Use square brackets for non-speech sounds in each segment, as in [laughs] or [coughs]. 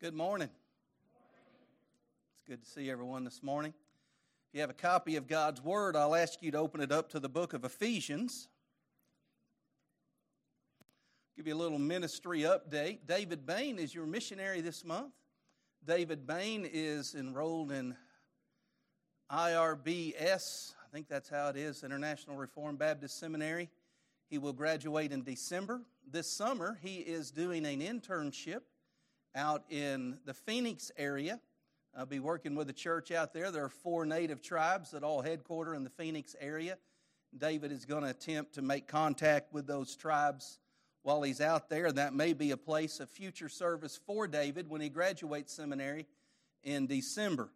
Good morning. It's good to see everyone this morning. If you have a copy of God's Word, I'll ask you to open it up to the book of Ephesians. Give you a little ministry update. David Bain is your missionary this month. David Bain is enrolled in IRBS, I think that's how it is, International Reformed Baptist Seminary. He will graduate in December. This summer, he is doing an internship out in the Phoenix area. I'll be working with a church out there. There are four native tribes that all headquarter in the Phoenix area. David is going to attempt to make contact with those tribes while he's out there. That may be a place of future service for David when he graduates seminary in December.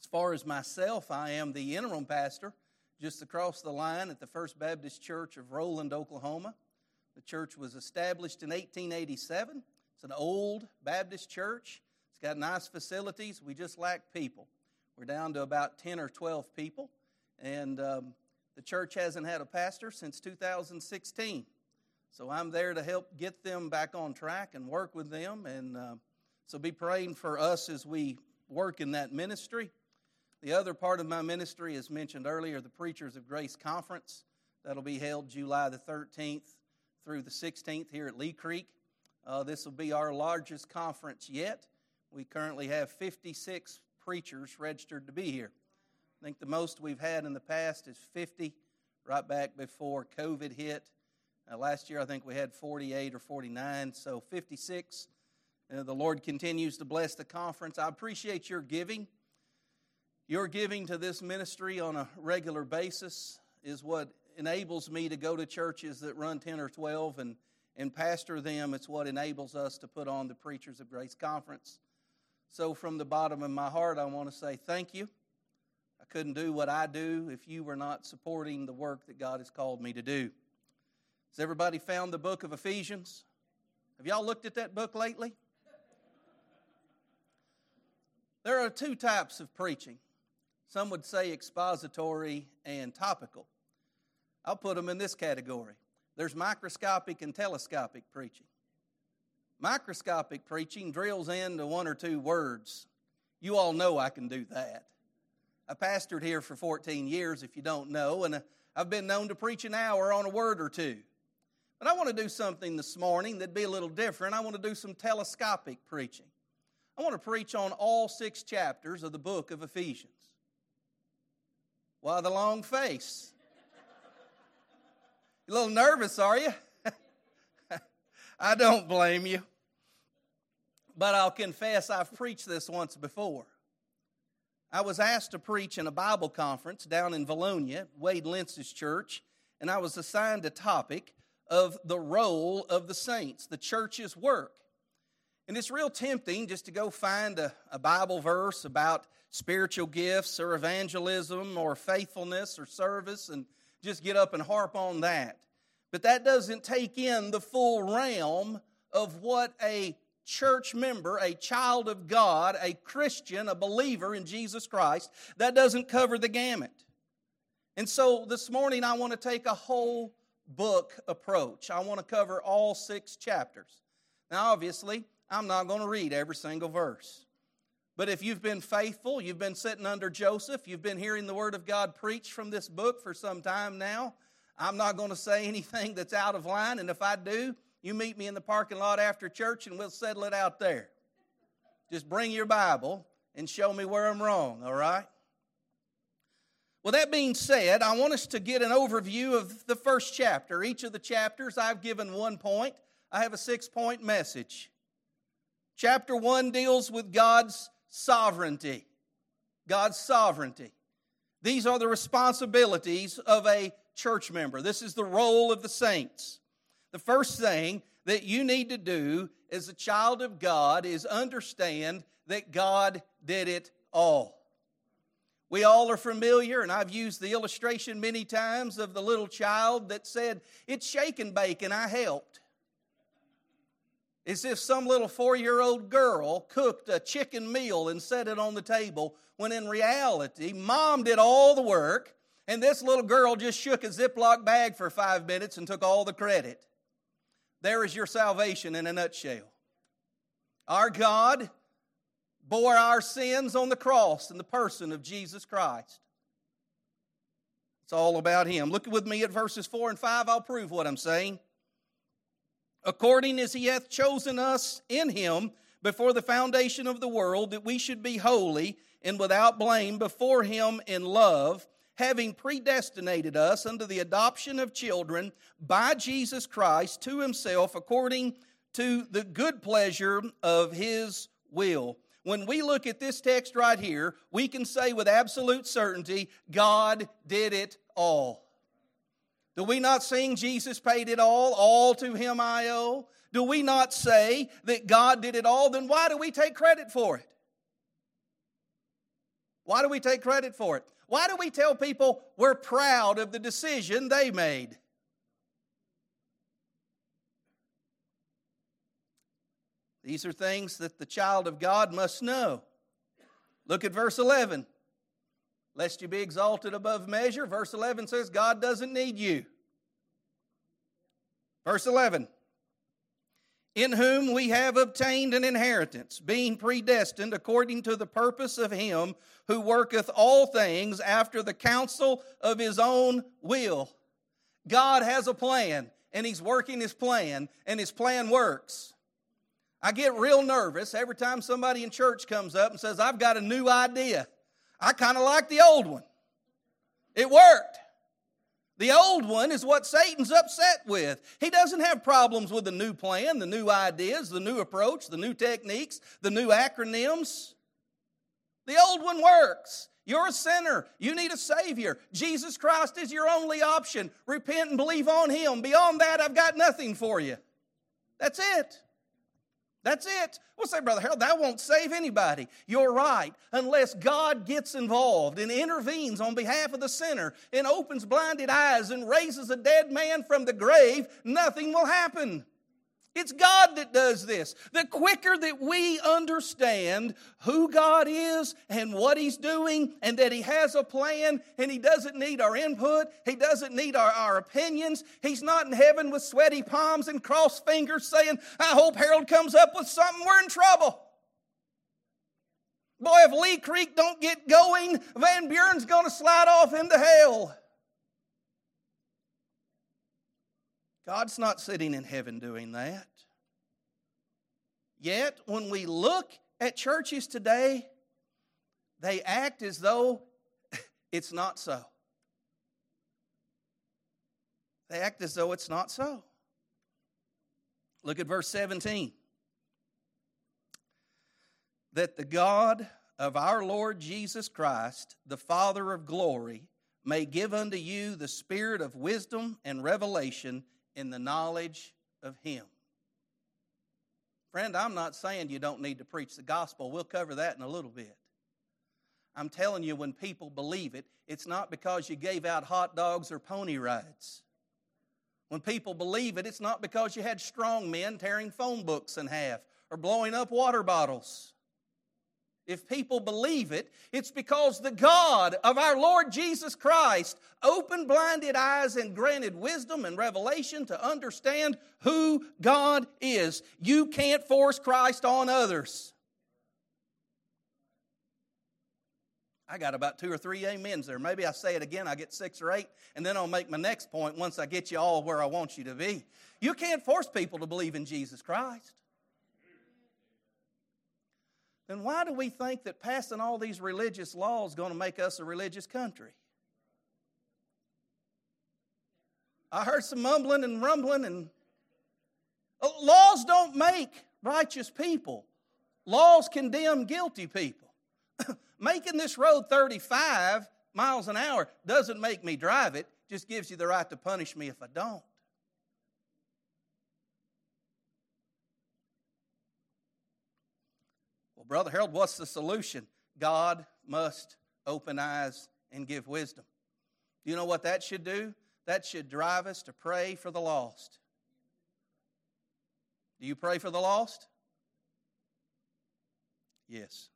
As far as myself, I am the interim pastor just across the line at the First Baptist Church of Roland, Oklahoma. The church was established in 1887. It's an old Baptist church. It's got nice facilities. We just lack people. We're down to about 10 or 12 people. And um, the church hasn't had a pastor since 2016. So I'm there to help get them back on track and work with them. And uh, so be praying for us as we work in that ministry. The other part of my ministry, as mentioned earlier, the Preachers of Grace Conference. That'll be held July the 13th through the 16th here at Lee Creek. Uh, this will be our largest conference yet. We currently have 56 preachers registered to be here. I think the most we've had in the past is 50, right back before COVID hit. Uh, last year, I think we had 48 or 49, so 56. Uh, the Lord continues to bless the conference. I appreciate your giving. Your giving to this ministry on a regular basis is what enables me to go to churches that run 10 or 12 and and pastor them. It's what enables us to put on the Preachers of Grace Conference. So, from the bottom of my heart, I want to say thank you. I couldn't do what I do if you were not supporting the work that God has called me to do. Has everybody found the book of Ephesians? Have y'all looked at that book lately? There are two types of preaching. Some would say expository and topical. I'll put them in this category there's microscopic and telescopic preaching. Microscopic preaching drills into one or two words. You all know I can do that. I pastored here for 14 years, if you don't know, and uh, I've been known to preach an hour on a word or two. But I want to do something this morning that'd be a little different. I want to do some telescopic preaching. I want to preach on all six chapters of the book of Ephesians. Why the long face? A little nervous, are you? [laughs] I don't blame you. But I'll confess I've preached this once before. I was asked to preach in a Bible conference down in Vilonia, Wade Lentz's church, and I was assigned a topic of the role of the saints, the church's work. And it's real tempting just to go find a, a, Bible verse about spiritual gifts or evangelism or faithfulness or service and just get up and harp on that. But that doesn't take in the full realm of what a church member, a child of God, a Christian, a believer in Jesus Christ, that doesn't cover the gamut. And so this morning I want to take a whole book approach. I want to cover all six chapters. Now, obviously, I'm not going to read every single verse. But if you've been faithful, you've been sitting under Joseph, you've been hearing the Word of God preached from this book for some time now, I'm not going to say [laughs] anything that's out of line. And if I do, you meet me in the parking lot after church and we'll settle it out there. Just bring your Bible and show me where I'm wrong, all right? Well, that being said, I want us to get an overview of the first chapter. Each of the chapters, I've given one point. I have a six point message. Chapter one deals with God's sovereignty. God's sovereignty. These are the responsibilities of a church member. This is the role of the saints. The first thing that you need to do as a child of God is understand that God did it all. We all are familiar, and I've used the illustration many times of the little child that said, It's shake and bake, and I helped as if some little four year old girl cooked a chicken meal and set it on the table, when in reality, mom did all the work, and this little girl just shook a Ziploc bag for five minutes and took all the credit. There is your salvation in a nutshell. Our God bore our sins on the cross in the person of Jesus Christ. It's all about Him. Look with me at verses 4 and 5. I'll prove what I'm saying. According as He hath chosen us in Him before the foundation of the world, that we should be holy and without blame before Him in love, having predestinated us unto the adoption of children by Jesus Christ to Himself, according to the good pleasure of His will. When we look at this text right here, we can say with absolute certainty, God did it all. Do we not sing Jesus paid it all, all to him I owe? Do we not say that God did it all? Then why do we take credit for it? Why do we take credit for it? Why do we tell people we're proud of the decision they made? These are things that the child of God must know. Look at verse 11. Lest you be exalted above measure, verse 11 says, God doesn't need you. Verse 11 In whom we have obtained an inheritance, being predestined according to the purpose of Him who worketh all things after the counsel of His own will. God has a plan, and He's working His plan, and His plan works. I get real nervous every time somebody in church comes up and says, I've got a new idea. I kind of like the old one. It worked. The old one is what Satan's upset with. He doesn't have problems with the new plan, the new ideas, the new approach, the new techniques, the new acronyms. The old one works. You're a sinner. You need a Savior. Jesus Christ is your only option. Repent and believe on Him. Beyond that, I've got nothing for you. That's it. That's it. We'll say, Brother Harold, that won't save anybody. You're right. Unless God gets involved and intervenes on behalf of the sinner and opens blinded eyes and raises a dead man from the grave, nothing will happen. It's God that does this. The quicker that we understand who God is and what He's doing, and that He has a plan and He doesn't need our input, He doesn't need our, our opinions. He's not in heaven with sweaty palms and crossed fingers saying, I hope Harold comes up with something, we're in trouble. Boy, if Lee Creek don't get going, Van Buren's going to slide off into hell. God's not sitting in heaven doing that. Yet, when we look at churches today, they act as though [laughs] it's not so. They act as though it's not so. Look at verse 17. That the God of our Lord Jesus Christ, the Father of glory, may give unto you the spirit of wisdom and revelation in the knowledge of Him. Friend, I'm not saying you don't need to preach the gospel. We'll cover that in a little bit. I'm telling you, when people believe it, it's not because you gave out hot dogs or pony rides. When people believe it, it's not because you had strong men tearing phone books in half or blowing up water bottles. If people believe it, it's because the God of our Lord Jesus Christ opened blinded eyes and granted wisdom and revelation to understand who God is. You can't force Christ on others. I got about two or three amens there. Maybe I say it again, I get six or eight, and then I'll make my next point once I get you all where I want you to be. You can't force people to believe in Jesus Christ then why do we think that passing all these religious laws is going to make us a religious country? I heard some mumbling and rumbling, and uh, laws don't make righteous people. Laws condemn guilty people. [laughs] Making this road 35 miles an hour doesn't make me drive it, just gives you the right to punish me if I don't. Well, Brother Harold, what's the solution? God must open eyes and give wisdom. Do you know what that should do? That should drive us to pray for the lost. Do you pray for the lost? Yes.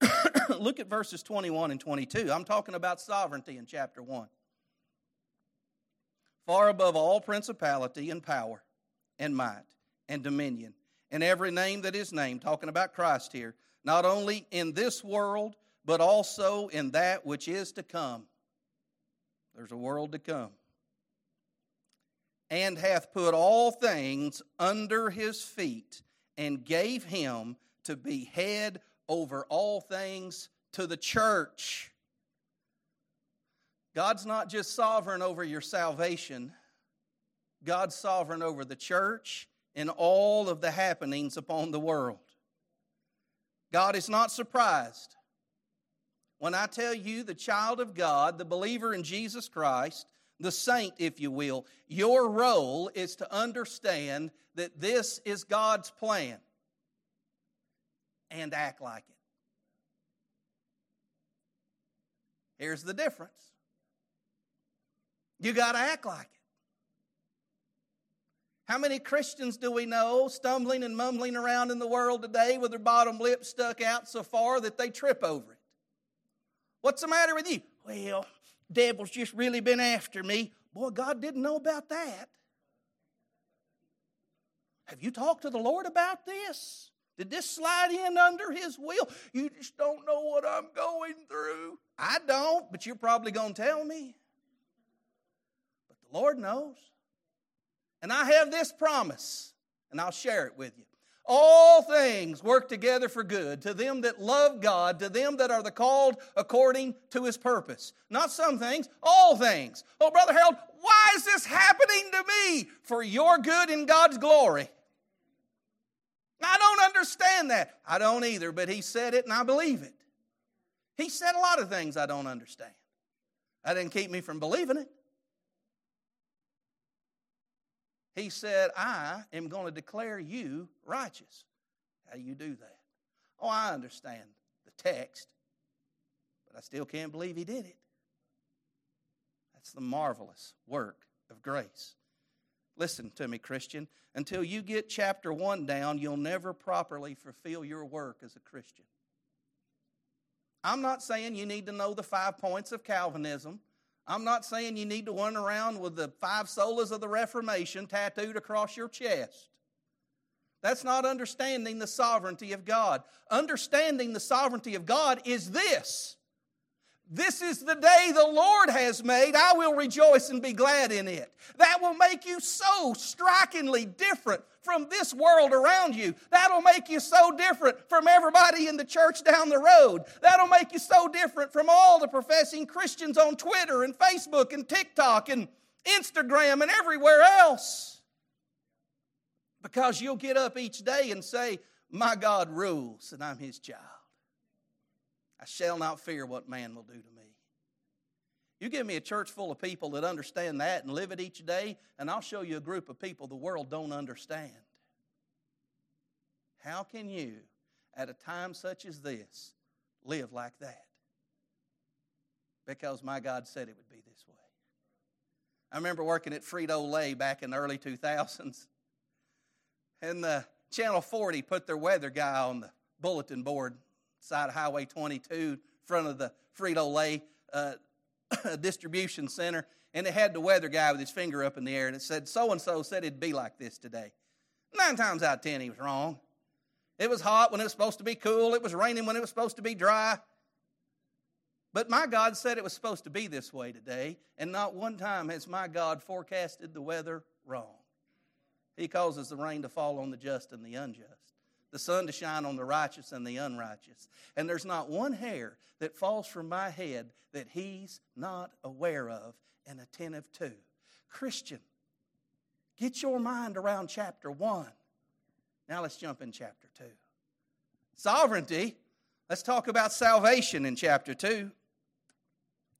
[coughs] Look at verses 21 and 22. I'm talking about sovereignty in chapter 1. Far above all principality and power and might and dominion and every name that is named, talking about Christ here, not only in this world, but also in that which is to come. There's a world to come. And hath put all things under his feet, and gave him to be head over all things to the church. God's not just sovereign over your salvation, God's sovereign over the church and all of the happenings upon the world. God is not surprised when I tell you, the child of God, the believer in Jesus Christ, the saint, if you will, your role is to understand that this is God's plan and act like it. Here's the difference you got to act like it. How many Christians do we know stumbling and mumbling around in the world today with their bottom lip stuck out so far that they trip over it? What's the matter with you? Well, devil's just really been after me. Boy, God didn't know about that. Have you talked to the Lord about this? Did this slide in under his will? You just don't know what I'm going through. I don't, but you're probably going to tell me. But the Lord knows. And I have this promise, and I'll share it with you. All things work together for good to them that love God, to them that are the called according to his purpose. Not some things, all things. Oh, Brother Harold, why is this happening to me? For your good and God's glory. I don't understand that. I don't either, but he said it and I believe it. He said a lot of things I don't understand. That didn't keep me from believing it. He said, I am going to declare you righteous. How do you do that? Oh, I understand the text, but I still can't believe he did it. That's the marvelous work of grace. Listen to me, Christian. Until you get chapter 1 down, you'll never properly fulfill your work as a Christian. I'm not saying you need to know the five points of Calvinism. I'm not saying you need to run around with the five solas of the Reformation tattooed across your chest. That's not understanding the sovereignty of God. Understanding the sovereignty of God is this this is the day the Lord has made. I will rejoice and be glad in it. That will make you so strikingly different from this world around you. That'll make you so different from everybody in the church down the road. That'll make you so different from all the professing Christians on Twitter and Facebook and TikTok and Instagram and everywhere else. Because you'll get up each day and say, My God rules and I'm his child. I shall not fear what man will do to me. You give me a church full of people that understand that and live it each day, and I'll show you a group of people the world don't understand. How can you, at a time such as this, live like that? Because my God said it would be this way. I remember working at Frito Lay back in the early 2000s, and the Channel 40 put their weather guy on the bulletin board side of Highway 22, in front of the Frito Lay uh, [coughs] distribution center, and it had the weather guy with his finger up in the air, and it said, So and so said it'd be like this today. Nine times out of ten, he was wrong. It was hot when it was supposed to be cool, it was raining when it was supposed to be dry. But my God said it was supposed to be this way today, and not one time has my God forecasted the weather wrong. He causes the rain to fall on the just and the unjust the sun to shine on the righteous and the unrighteous. And there's not one hair that falls from my head that he's not aware of and attentive to. Christian, get your mind around chapter 1. Now let's jump in chapter 2. Sovereignty. Let's talk about salvation in chapter 2.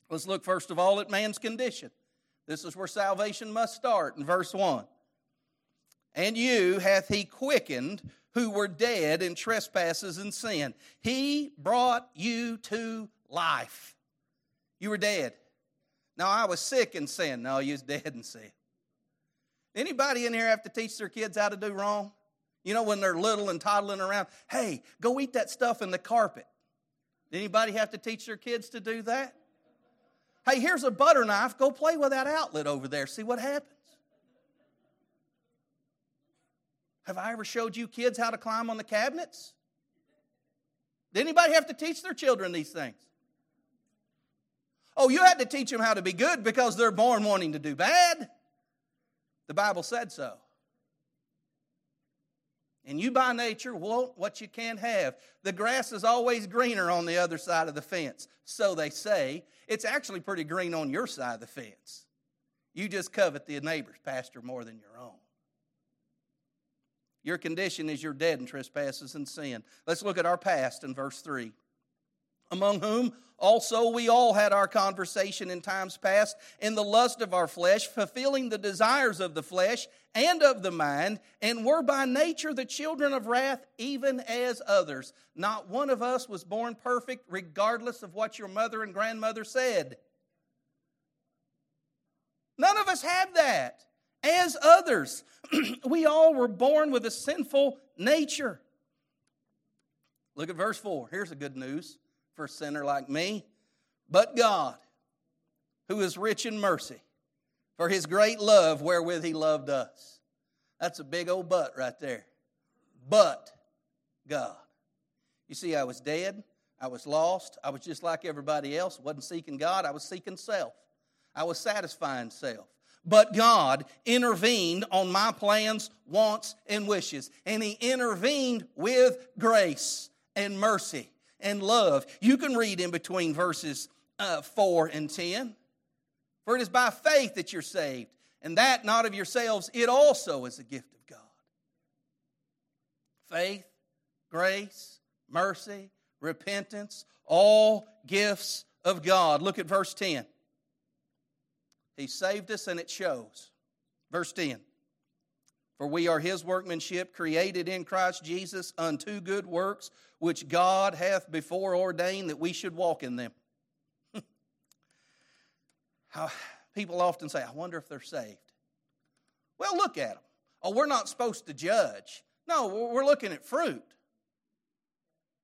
Let's look first of all at man's condition. This is where salvation must start in verse 1. And you hath he quickened who were dead in trespasses and sin. He brought you to life. You were dead. Now I was sick in sin. No, you was dead in sin. Anybody in here have to teach their kids how to do wrong? You know, when they're little and toddling around, hey, go eat that stuff in the carpet. Anybody have to teach their kids to do that? Hey, here's a butter knife. Go play with that outlet over there. See what happens. Have I ever showed you kids how to climb on the cabinets? Did anybody have to teach their children these things? Oh, you had to teach them how to be good because they're born wanting to do bad. The Bible said so. And you by nature want what you can't have. The grass is always greener on the other side of the fence. So they say. It's actually pretty green on your side of the fence. You just covet the neighbor's pasture more than your own. Your condition is you're dead in trespasses and sin. Let's look at our past in verse 3 among whom also we all had our conversation in times past in the lust of our flesh, fulfilling the desires of the flesh and of the mind, and were by nature the children of wrath, even as others. Not one of us was born perfect, regardless of what your mother and grandmother said. None of us have that. As others, [clears throat] we all were born with a sinful nature. Look at verse 4. Here's the good news for a sinner like me. But God, who is rich in mercy, for his great love wherewith he loved us. That's a big old but right there. But God. You see, I was dead. I was lost. I was just like everybody else. wasn't seeking God. I was seeking self. I was satisfying self. But God intervened on my plans, wants, and wishes. And He intervened with grace and mercy and love. You can read in between verses uh, 4 and 10. For it is by faith that you're saved, and that not of yourselves, it also is a gift of God. Faith, grace, mercy, repentance, all gifts of God. Look at verse 10. He saved us, and it shows. Verse 10 For we are his workmanship, created in Christ Jesus unto good works which God hath before ordained that we should walk in them. [laughs] How, people often say, I wonder if they're saved. Well, look at them. Oh, we're not supposed to judge. No, we're looking at fruit.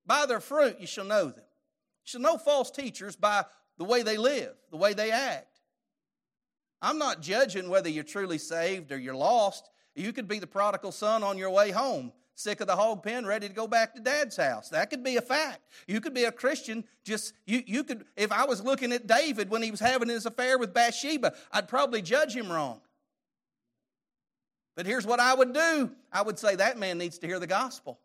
By their fruit you shall know them. You shall know false teachers by the way they live, the way they act. I'm not judging whether you're truly saved or you're lost. You could be the prodigal son on your way home sick of the hog pen, ready to go back to dad's house. That could be a fact. You could be a Christian, just, you, you could, if I was looking at David when he was having his affair with Bathsheba, I'd probably judge him wrong. But here's what I would do I would say that man needs to hear the gospel.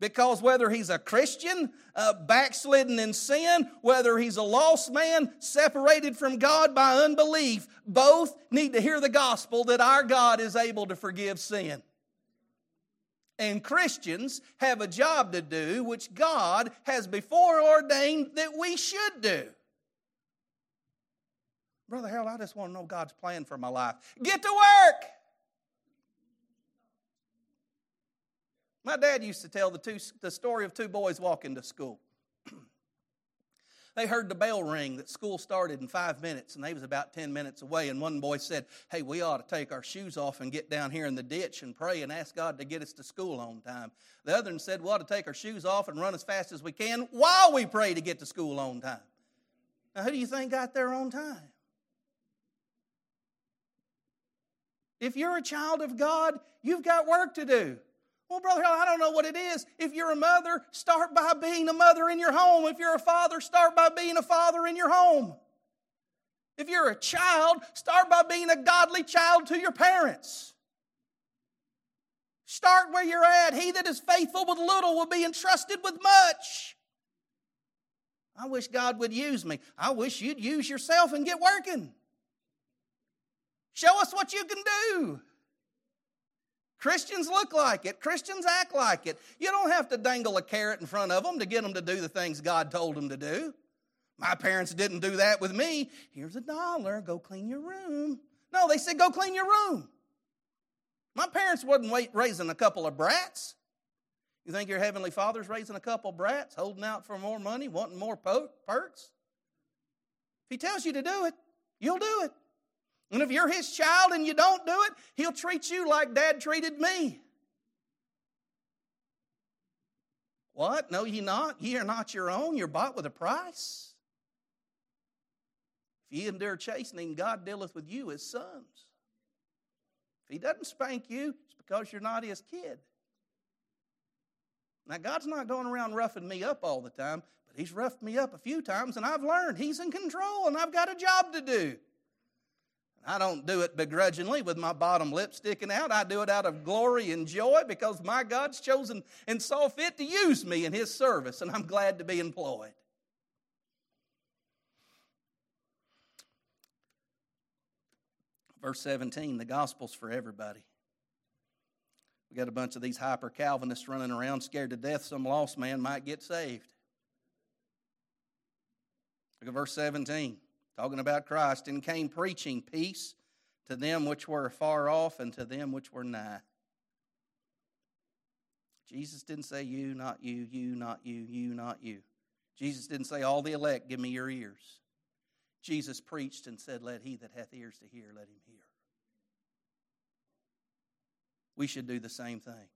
Because whether he's a Christian, uh, backslidden in sin, whether he's a lost man, separated from God by unbelief, both need to hear the gospel that our God is able to forgive sin. And Christians have a job to do which God has before ordained that we should do. Brother Harold, I just want to know God's plan for my life. Get to work. My dad used to tell the, two, the story of two boys walking to school. [clears throat] They heard the bell ring that school started in five minutes, and they was about 10 minutes away. And one boy said, Hey, we ought to take our shoes off and get down here in the ditch and pray and ask God to get us to school on time. The other one said, We ought to take our shoes off and run as fast as we can while we pray to get to school on time. Now, who do you think got there on time? If you're a child of God, you've got work to do. Well, Brother I don't know what it is. If you're a mother, start by being a mother in your home. If you're a father, start by being a father in your home. If you're a child, start by being a godly child to your parents. Start where you're at. He that is faithful with little will be entrusted with much. I wish God would use me. I wish you'd use yourself and get working. Show us what you can do. Christians look like it. Christians act like it. You don't have to dangle a carrot in front of them to get them to do the things God told them to do. My parents didn't do that with me. Here's a dollar, go clean your room. No, they said, go clean your room. My parents wasn't wait, raising a couple of brats. You think your heavenly father's raising a couple of brats, holding out for more money, wanting more perks? If he tells you to do it, you'll do it. And if you're his child and you don't do it, he'll treat you like dad treated me. What? No, ye not. Ye are not your own. You're bought with a price. If ye endure chastening, God dealeth with you as sons. If He doesn't spank you, it's because you're not His kid. Now, God's not going around roughing me up all the time, but He's roughed me up a few times, and I've learned He's in control, and I've got a job to do. I don't do it begrudgingly with my bottom lip sticking out. I do it out of glory and joy because my God's chosen and saw fit to use me in His service, and I'm glad to be employed. Verse 17 the gospel's for everybody. We got a bunch of these hyper Calvinists running around scared to death some lost man might get saved. Look at verse 17 talking about Christ, and came preaching peace to them which were far off and to them which were nigh. Jesus didn't say you, not you, you, not you, you, not you. Jesus didn't say all the elect, give me your ears. Jesus preached and said, Let he that hath ears to hear, let him hear. We should do the same thing.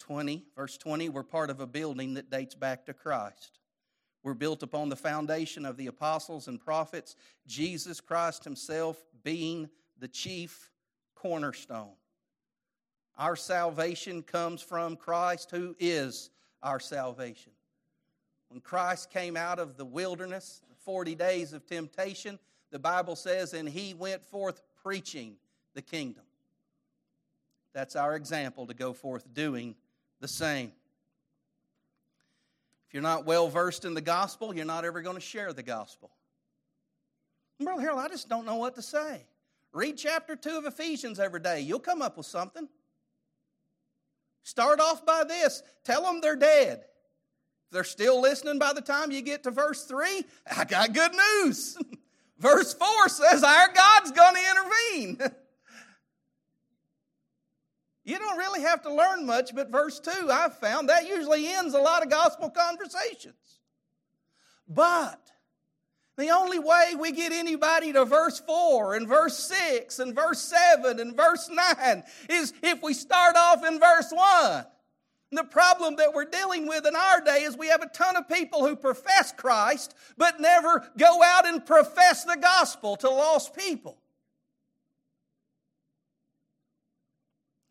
20, verse 20, we're part of a building that dates back to Christ. We're built upon the foundation of the apostles and prophets, Jesus Christ Himself being the chief cornerstone. Our salvation comes from Christ, who is our salvation. When Christ came out of the wilderness, the 40 days of temptation, the Bible says, and He went forth preaching the kingdom. That's our example to go forth doing the same. You're not well versed in the gospel, you're not ever going to share the gospel. Brother Harold, I just don't know what to say. Read chapter 2 of Ephesians every day. You'll come up with something. Start off by this tell them they're dead. They're still listening by the time you get to verse 3, I got good news. [laughs] verse 4 says our God's going to intervene. [laughs] You don't really have to learn much, but verse 2, I've found that usually ends a lot of gospel conversations. But the only way we get anybody to verse 4 and verse 6 and verse 7 and verse 9 is if we start off in verse 1. The problem that we're dealing with in our day is we have a ton of people who profess Christ but never go out and profess the gospel to lost people.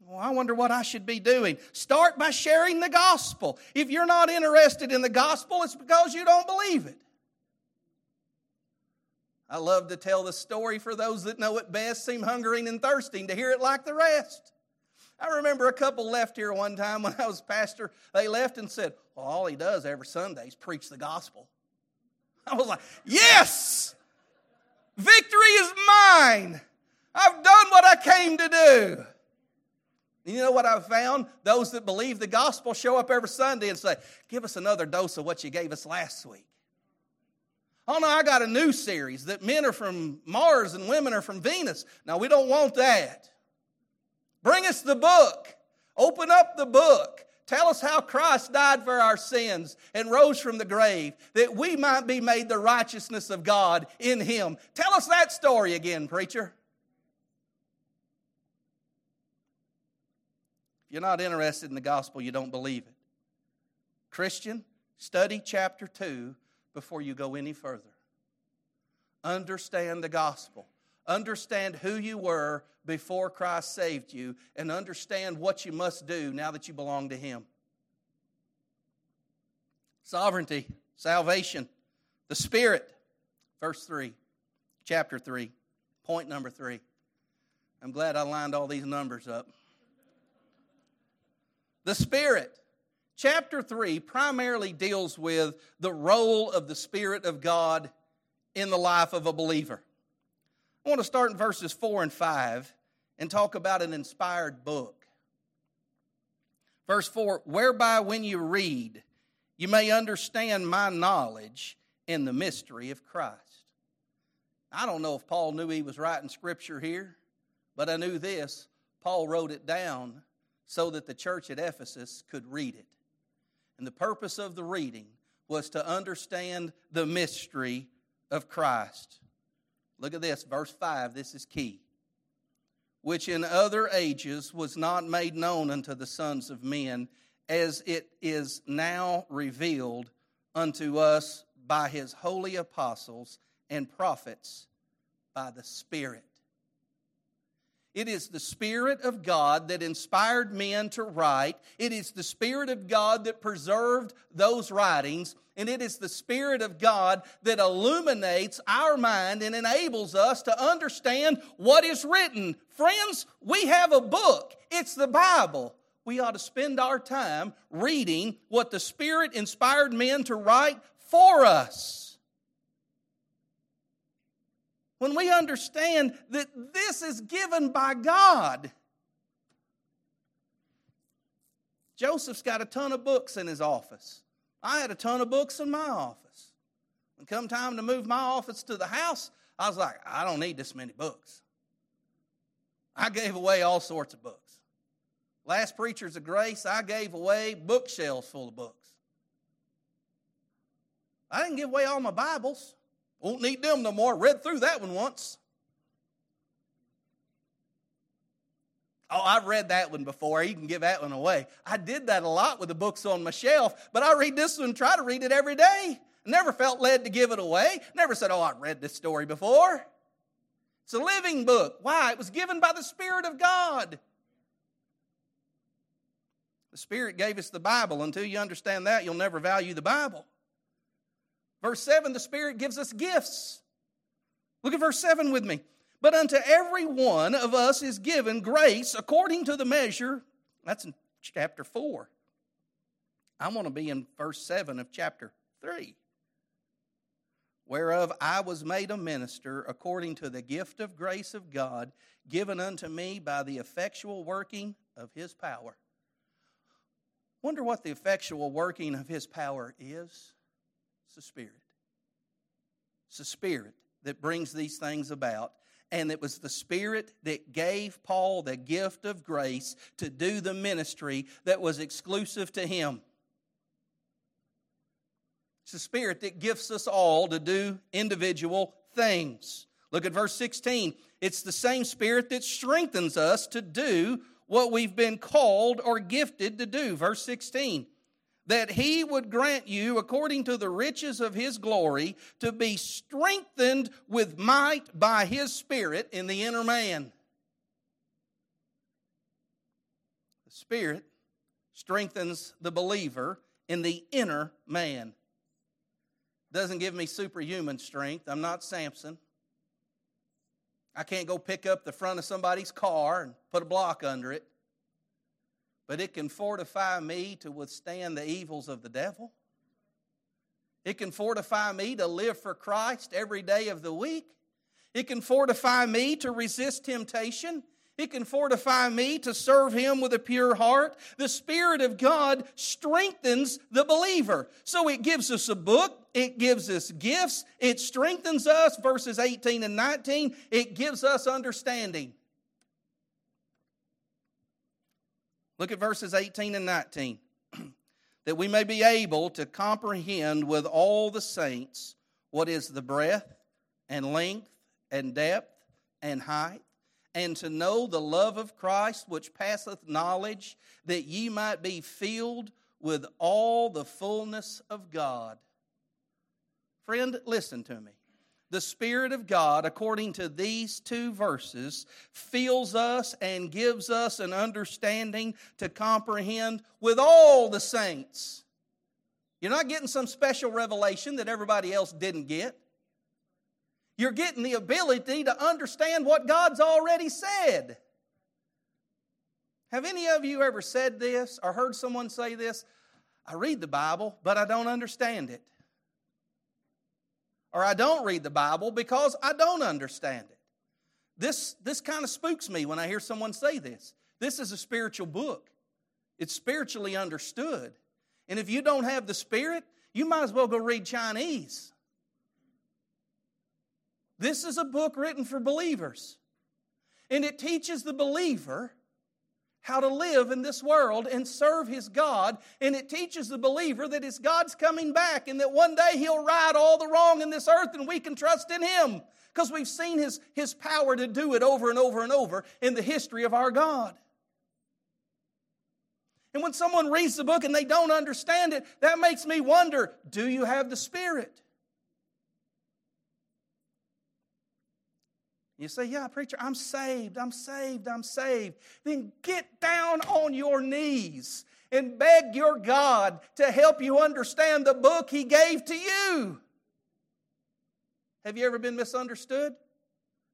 Well, I wonder what I should be doing. Start by sharing the gospel. If you're not interested in the gospel, it's because you don't believe it. I love to tell the story for those that know it best, seem hungering and thirsting to hear it like the rest. I remember a couple left here one time when I was pastor. They left and said, Well, all he does every Sunday is preach the gospel. I was like, Yes! Victory is mine! I've done what I came to do. You know what I've found? Those that believe the gospel show up every Sunday and say, Give us another dose of what you gave us last week. Oh no, I got a new series that men are from Mars and women are from Venus. Now we don't want that. Bring us the book. Open up the book. Tell us how Christ died for our sins and rose from the grave that we might be made the righteousness of God in Him. Tell us that story again, preacher. You're not interested in the gospel, you don't believe it. Christian, study chapter 2 before you go any further. Understand the gospel. Understand who you were before Christ saved you, and understand what you must do now that you belong to Him. Sovereignty, salvation, the Spirit. Verse 3, chapter 3, point number 3. I'm glad I lined all these numbers up. The Spirit. Chapter 3 primarily deals with the role of the Spirit of God in the life of a believer. I want to start in verses 4 and 5 and talk about an inspired book. Verse 4 Whereby when you read, you may understand my knowledge in the mystery of Christ. I don't know if Paul knew he was writing scripture here, but I knew this. Paul wrote it down so that the church at Ephesus could read it. And the purpose of the reading was to understand the mystery of Christ. Look at this, verse 5, this is key. Which in other ages was not made known unto the sons of men, as it is now revealed unto us by his holy apostles and prophets by the Spirit. It is the Spirit of God that inspired men to write. It is the Spirit of God that preserved those writings. And it is the Spirit of God that illuminates our mind and enables us to understand what is written. Friends, we have a book, it's the Bible. We ought to spend our time reading what the Spirit inspired men to write for us when we understand that this is given by God. Joseph's got a ton of books in his office. I had a ton of books in my office. When come time to move my office to the house, I was like, I don't need this many books. I gave away all sorts of books. Last Preachers of Grace, I gave away bookshelves full of books. I didn't give away all my Bibles. Won't need them no more. Read through that one once. Oh, I've read that one before. You can give that one away. I did that a lot with the books on my shelf, but I read this one, try to read it every day. Never felt led to give it away. Never said, Oh, I've read this story before. It's a living book. Why? It was given by the Spirit of God. The Spirit gave us the Bible. Until you understand that, you'll never value the Bible. Verse 7, the Spirit gives us gifts. Look at verse 7 with me. But unto every one of us is given grace according to the measure. That's in chapter 4. I want to be in verse 7 of chapter 3. Whereof I was made a minister according to the gift of grace of God given unto me by the effectual working of his power. Wonder what the effectual working of his power is? It's the Spirit. It's the Spirit that brings these things about. And it was the Spirit that gave Paul the gift of grace to do the ministry that was exclusive to him. It's the Spirit that gifts us all to do individual things. Look at verse 16. It's the same Spirit that strengthens us to do what we've been called or gifted to do. Verse 16 that he would grant you, according to the riches of his glory, to be strengthened with might by his Spirit in the inner man. The Spirit strengthens the believer in the inner man. Doesn't give me superhuman strength. I'm not Samson. I can't go pick up the front of somebody's car and put a block under it but it can fortify me to withstand the evils of the devil. It can fortify me to live for Christ every day of the week. It can fortify me to resist temptation. It can fortify me to serve Him with a pure heart. The Spirit of God strengthens the believer. So it gives us a book, it gives us gifts, it strengthens us, verses 18 and 19, it gives us understanding. Look at verses 18 and 19. [clears throat] that we may be able to comprehend with all the saints what is the breadth and length and depth and height, and to know the love of Christ which passeth knowledge, that ye might be filled with all the fullness of God. Friend, listen to me the Spirit of God, according to these two verses, fills us and gives us an understanding to comprehend with all the saints. You're not getting some special revelation that everybody else didn't get. You're getting the ability to understand what God's already said. Have any of you ever said this or heard someone say this? I read the Bible, but I don't understand it or I don't read the Bible because I don't understand it. This, this kind of spooks me when I hear someone say this. This is a spiritual book, it's spiritually understood. And if you don't have the Spirit, you might as well go read Chinese. This is a book written for believers. And it teaches the believer how to live in this world and serve his God. And it teaches the believer that his God's coming back and that one day he'll right all the wrong in this earth and we can trust in him because we've seen his, his power to do it over and over and over in the history of our God. And when someone reads the book and they don't understand it, that makes me wonder do you have the Spirit? You say, Yeah, preacher, I'm saved, I'm saved, I'm saved. Then get down on your knees and beg your God to help you understand the book He gave to you. Have you ever been misunderstood?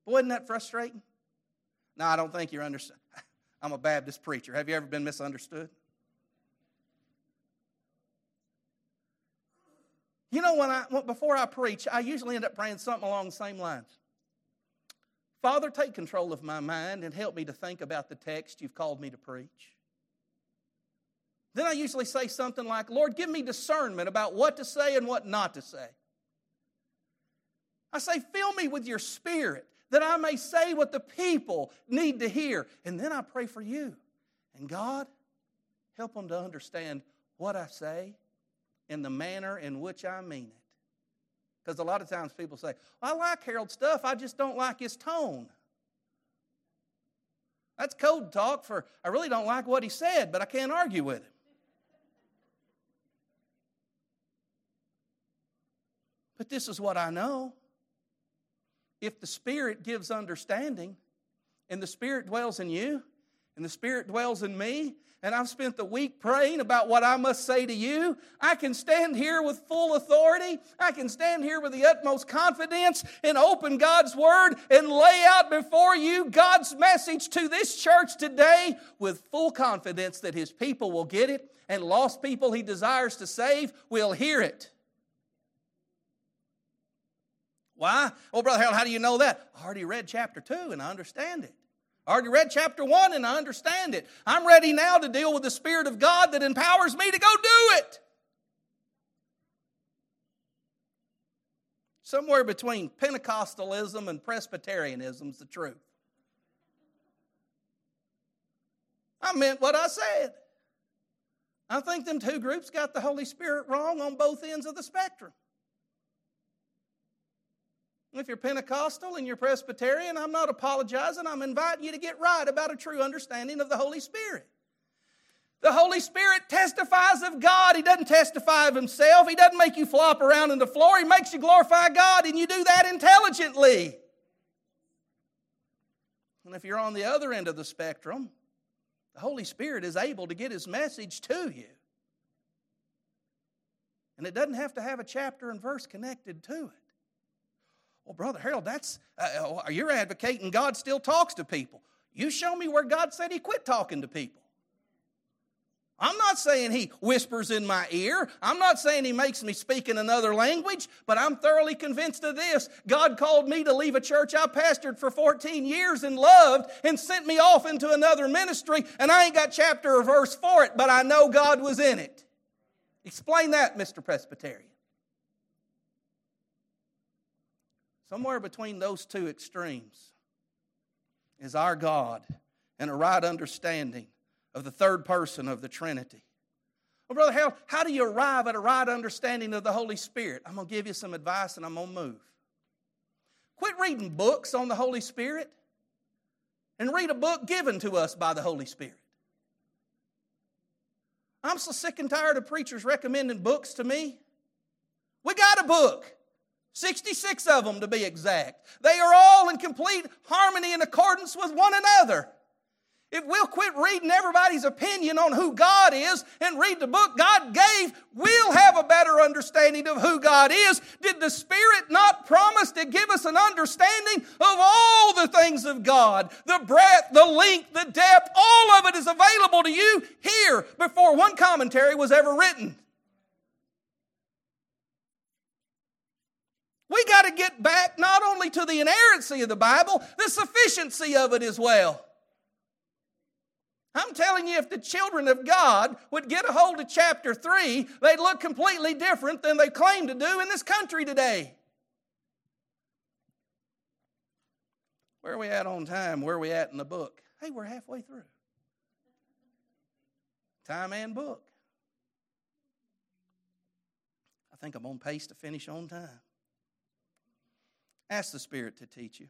Wasn't that frustrating? No, I don't think you're understood. [laughs] I'm a Baptist preacher. Have you ever been misunderstood? You know, when I before I preach, I usually end up praying something along the same lines. Father, take control of my mind and help me to think about the text you've called me to preach. Then I usually say something like, Lord, give me discernment about what to say and what not to say. I say, fill me with your spirit that I may say what the people need to hear. And then I pray for you. And God, help them to understand what I say in the manner in which I mean it. Because a lot of times people say, I like Harold's stuff, I just don't like his tone. That's code talk for I really don't like what he said, but I can't argue with him. But this is what I know if the Spirit gives understanding, and the Spirit dwells in you, and the Spirit dwells in me, and I've spent the week praying about what I must say to you, I can stand here with full authority. I can stand here with the utmost confidence and open God's Word and lay out before you God's message to this church today with full confidence that His people will get it and lost people He desires to save will hear it. Why? Oh, Brother Harold, how do you know that? I already read chapter 2 and I understand it. I already read chapter 1 and I understand it. I'm ready now to deal with the Spirit of God that empowers me to go do it. Somewhere between Pentecostalism and Presbyterianism is the truth. I meant what I said. I think them two groups got the Holy Spirit wrong on both ends of the spectrum. If you're Pentecostal and you're Presbyterian, I'm not apologizing. I'm inviting you to get right about a true understanding of the Holy Spirit. The Holy Spirit testifies of God. He doesn't testify of Himself. He doesn't make you flop around on the floor. He makes you glorify God, and you do that intelligently. And if you're on the other end of the spectrum, the Holy Spirit is able to get His message to you. And it doesn't have to have a chapter and verse connected to it. Well, Brother Harold, that's, uh, uh, you're advocating God still talks to people. You show me where God said He quit talking to people. I'm not saying He whispers in my ear. I'm not saying He makes me speak in another language, but I'm thoroughly convinced of this. God called me to leave a church I pastored for 14 years and loved and sent me off into another ministry, and I ain't got chapter or verse for it, but I know God was in it. Explain that, Mr. Presbyterian. Somewhere between those two extremes is our God and a right understanding of the third person of the Trinity. Well, Brother Harold, how do you arrive at a right understanding of the Holy Spirit? I'm going to give you some advice and I'm going to move. Quit reading books on the Holy Spirit and read a book given to us by the Holy Spirit. I'm so sick and tired of preachers recommending books to me. We got a book. 66 of them to be exact. They are all in complete harmony and accordance with one another. If we'll quit reading everybody's opinion on who God is and read the book God gave, we'll have a better understanding of who God is. Did the Spirit not promise to give us an understanding of all the things of God? The breadth, the length, the depth, all of it is available to you here before one commentary was ever written. We got to get back not only to the inerrancy of the Bible, the sufficiency of it as well. I'm telling you, if the children of God would get a hold of chapter 3, they'd look completely different than they claim to do in this country today. Where are we at on time? Where are we at in the book? Hey, we're halfway through. Time and book. I think I'm on pace to finish on time. Ask the Spirit to teach you.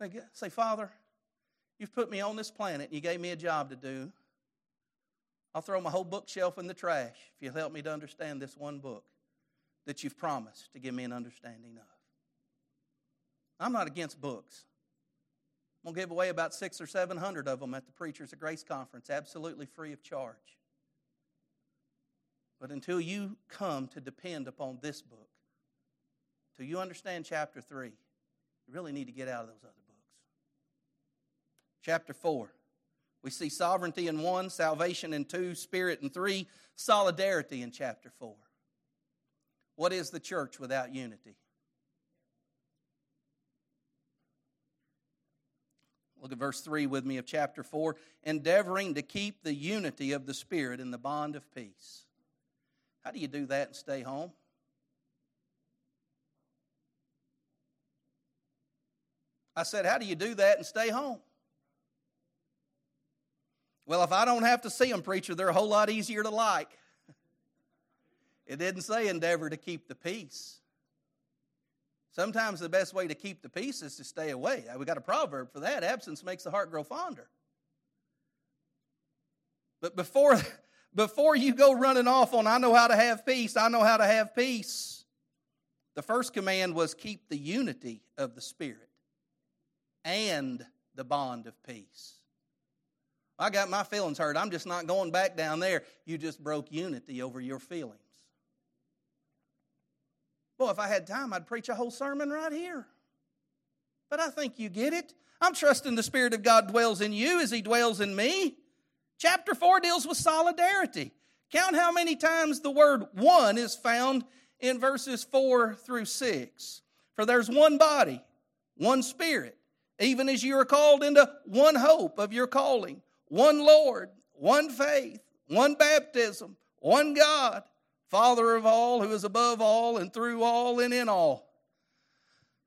Say, say, Father, you've put me on this planet and you gave me a job to do. I'll throw my whole bookshelf in the trash if you'll help me to understand this one book that you've promised to give me an understanding of. I'm not against books. I'm going to give away about six or seven hundred of them at the Preachers of Grace Conference, absolutely free of charge. But until you come to depend upon this book, until you understand chapter 3, you really need to get out of those other books. Chapter 4, we see sovereignty in 1, salvation in 2, spirit in 3, solidarity in chapter 4. What is the church without unity? Look at verse 3 with me of chapter 4 endeavoring to keep the unity of the Spirit in the bond of peace. How do you do that and stay home? I said, How do you do that and stay home? Well, if I don't have to see them, preacher, they're a whole lot easier to like. [laughs] It didn't say endeavor to keep the peace. Sometimes the best way to keep the peace is to stay away. Uh, we got a proverb for that. Absence makes the heart grow fonder. But before, [laughs] before you go running off on, I know how to have peace, I know how to have peace, the first command was keep the unity of the Spirit and the bond of peace. I got my feelings hurt. I'm just not going back down there. You just broke unity over your feelings. Boy, if I had time, I'd preach a whole sermon right here. But I think you get it. I'm trusting the Spirit of God dwells in you as He dwells in me. Chapter 4 deals with solidarity. Count how many times the word one is found in verses 4 through 6. For there's one body, one Spirit, even as you are called into one hope of your calling, one Lord, one faith, one baptism, one God Father of all, who is above all and through all and in all.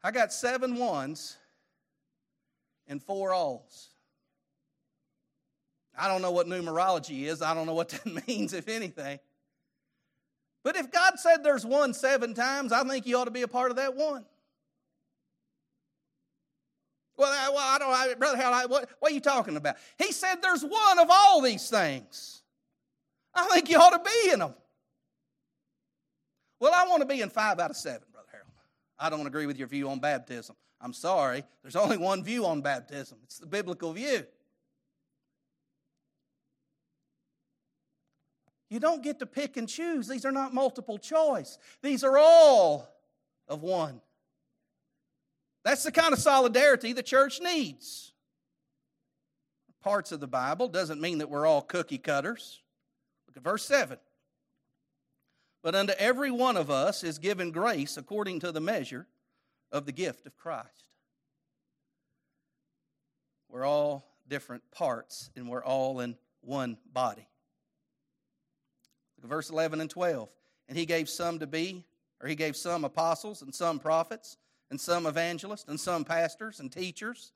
I got seven ones and four alls. I don't know what numerology is. I don't know what [laughs] that means, if anything. But if God said there's one seven times, I think you ought to be a part of that one. Well, I, well, I don't, I, brother Harold, what, what are you talking about? He said there's one of all these things. I think you ought to be in them. Well, I want to be in five out of seven, Brother Harold. I don't agree with your view on baptism. I'm sorry. There's only one view on baptism, it's the biblical view. You don't get to pick and choose. These are not multiple choice, these are all of one. That's the kind of solidarity the church needs. Parts of the Bible doesn't mean that we're all cookie cutters. Look at verse 7. But unto every one of us is given grace according to the measure of the gift of Christ. We're all different parts, and we're all in one body. Look at verse 11 and 12. And he gave some to be, or he gave some apostles, and some prophets, and some evangelists, and some pastors and teachers,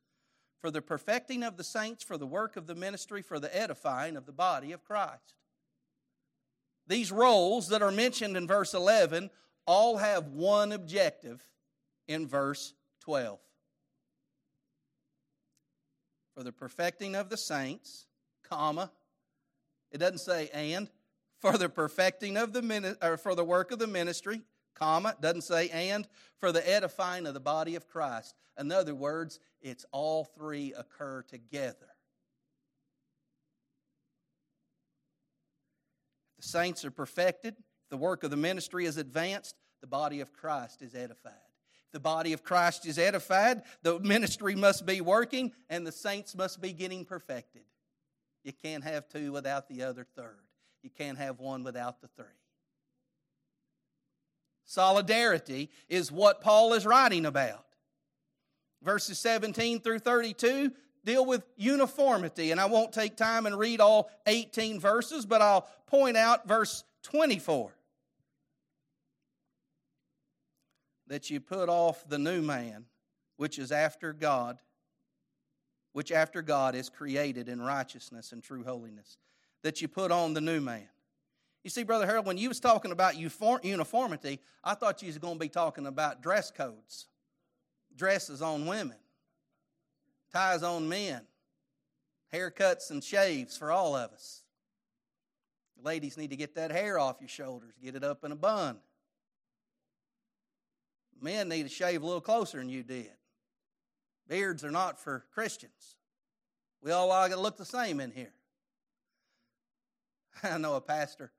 for the perfecting of the saints, for the work of the ministry, for the edifying of the body of Christ. These roles that are mentioned in verse 11 all have one objective in verse 12. For the perfecting of the saints, comma, it doesn't say and, for the perfecting of the or for the work of the ministry, comma, doesn't say and, for the edifying of the body of Christ. In other words, it's all three occur together. the saints are perfected, the work of the ministry is advanced, the body of Christ is edified. If the body of Christ is edified, the ministry must be working, and the saints must be getting perfected. You can't have two without the other third. You can't have one without the three. Solidarity is what Paul is writing about. Verses 17 through 32 deal with uniformity. And I won't take time and read all 18 verses, but I'll point out verse 24. That you put off the new man, which is after God, which after God is created in righteousness and true holiness. That you put on the new man. You see, Brother Harold, when you was talking about uniformity, I thought you was going to be talking about dress codes, dresses on women ties on men, haircuts and shaves for all of us. Ladies need to get that hair off your shoulders, get it up in a bun. Men need to shave a little closer than you did. Beards are not for Christians. We all ought to look the same in here. [laughs] I know a pastor,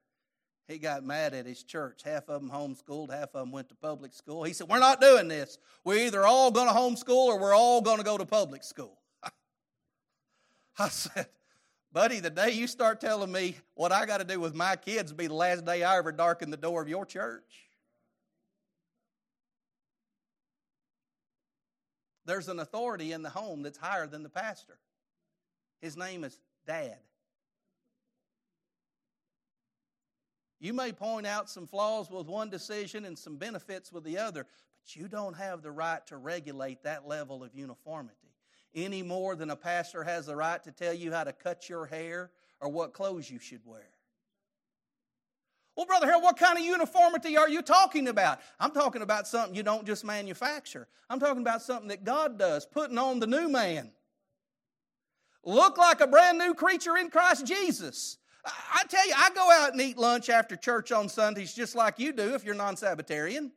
he got mad at his church. Half of them homeschooled, half of them went to public school. He said, We're not doing this. We're either all going to homeschool or we're all going to go to public school. [laughs] I said, Buddy, the day you start telling me what I got to do with my kids be the last day I ever darken the door of your church. There's an authority in the home that's higher than the pastor. His name is Dad. You may point out some flaws with one decision and some benefits with the other, but you don't have the right to regulate that level of uniformity any more than a pastor has the right to tell you how to cut your hair or what clothes you should wear. Well, Brother Harold, what kind of uniformity are you talking about? I'm talking about something you don't just manufacture. I'm talking about something that God does, putting on the new man. Look like a brand new creature in Christ Jesus. I tell you, I go out and eat lunch after church on Sundays just like you do if you're non Sabbatarian.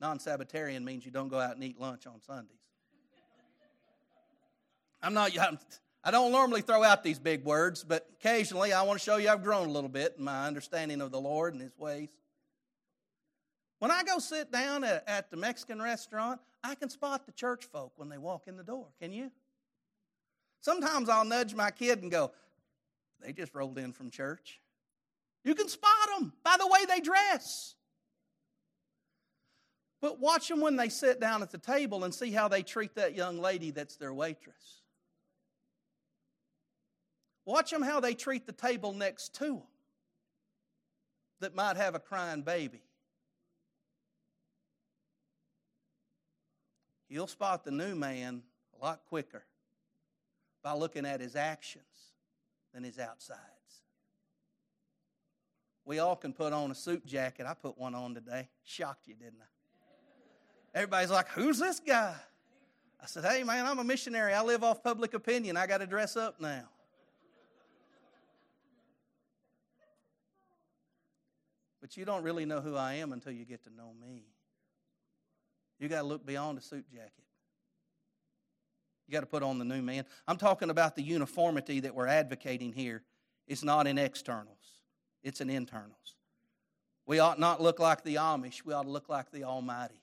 Non Sabbatarian means you don't go out and eat lunch on Sundays. I'm not, [laughs] I'm, I don't normally throw out these big words, but occasionally I want to show you I've grown a little bit in my understanding of the Lord and His ways. When I go sit down at, at the Mexican restaurant, I can spot the church folk when they walk in the door. Can you? Sometimes I'll nudge my kid and go, they just rolled in from church. You can spot them by the way they dress. But watch them when they sit down at the table and see how they treat that young lady that's their waitress. Watch them how they treat the table next to them that might have a crying baby. You'll spot the new man a lot quicker by looking at his actions than his outsides. We all can put on a suit jacket. I put one on today. Shocked you, didn't I? Everybody's like, Who's this guy? I said, Hey, man, I'm a missionary. I live off public opinion. I got to dress up now. But you don't really know who I am until you get to know me. You got to look beyond a suit jacket. You got to put on the new man. I'm talking about the uniformity that we're advocating here. It's not in externals, it's in internals. We ought not look like the Amish, we ought to look like the Almighty.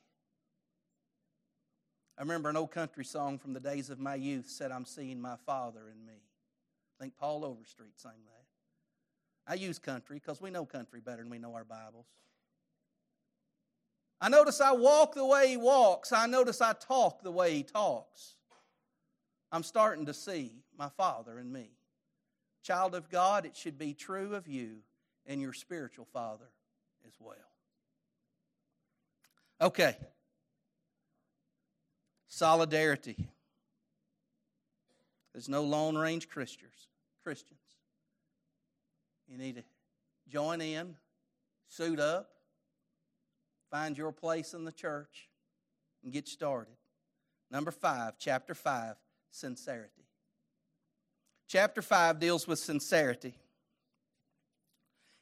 I remember an old country song from the days of my youth said, I'm seeing my Father in me. I think Paul Overstreet sang that. I use country because we know country better than we know our Bibles. I notice I walk the way he walks. I notice I talk the way he talks. I'm starting to see my Father in me. Child of God, it should be true of you and your spiritual father as well. Okay. Solidarity. There's no long range Christians. Christians. You need to join in, suit up, find your place in the church, and get started. Number five, chapter five, sincerity. Chapter five deals with sincerity.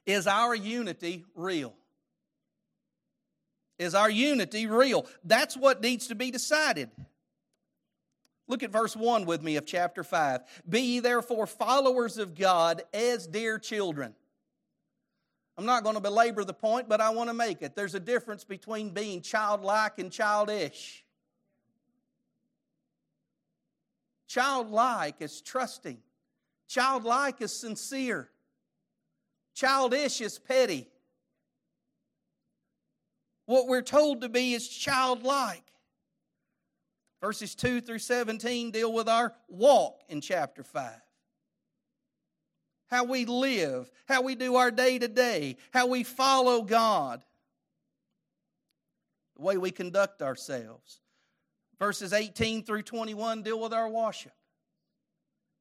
Is our unity real? Is our unity real? That's what needs to be decided. Look at verse 1 with me of chapter 5. Be ye therefore followers of God as dear children. I'm not going to belabor the point, but I want to make it. There's a difference between being childlike and childish. Childlike is trusting, childlike is sincere, childish is petty. What we're told to be is childlike. Verses 2 through 17 deal with our walk in chapter 5. How we live, how we do our day to day, how we follow God, the way we conduct ourselves. Verses 18 through 21 deal with our worship.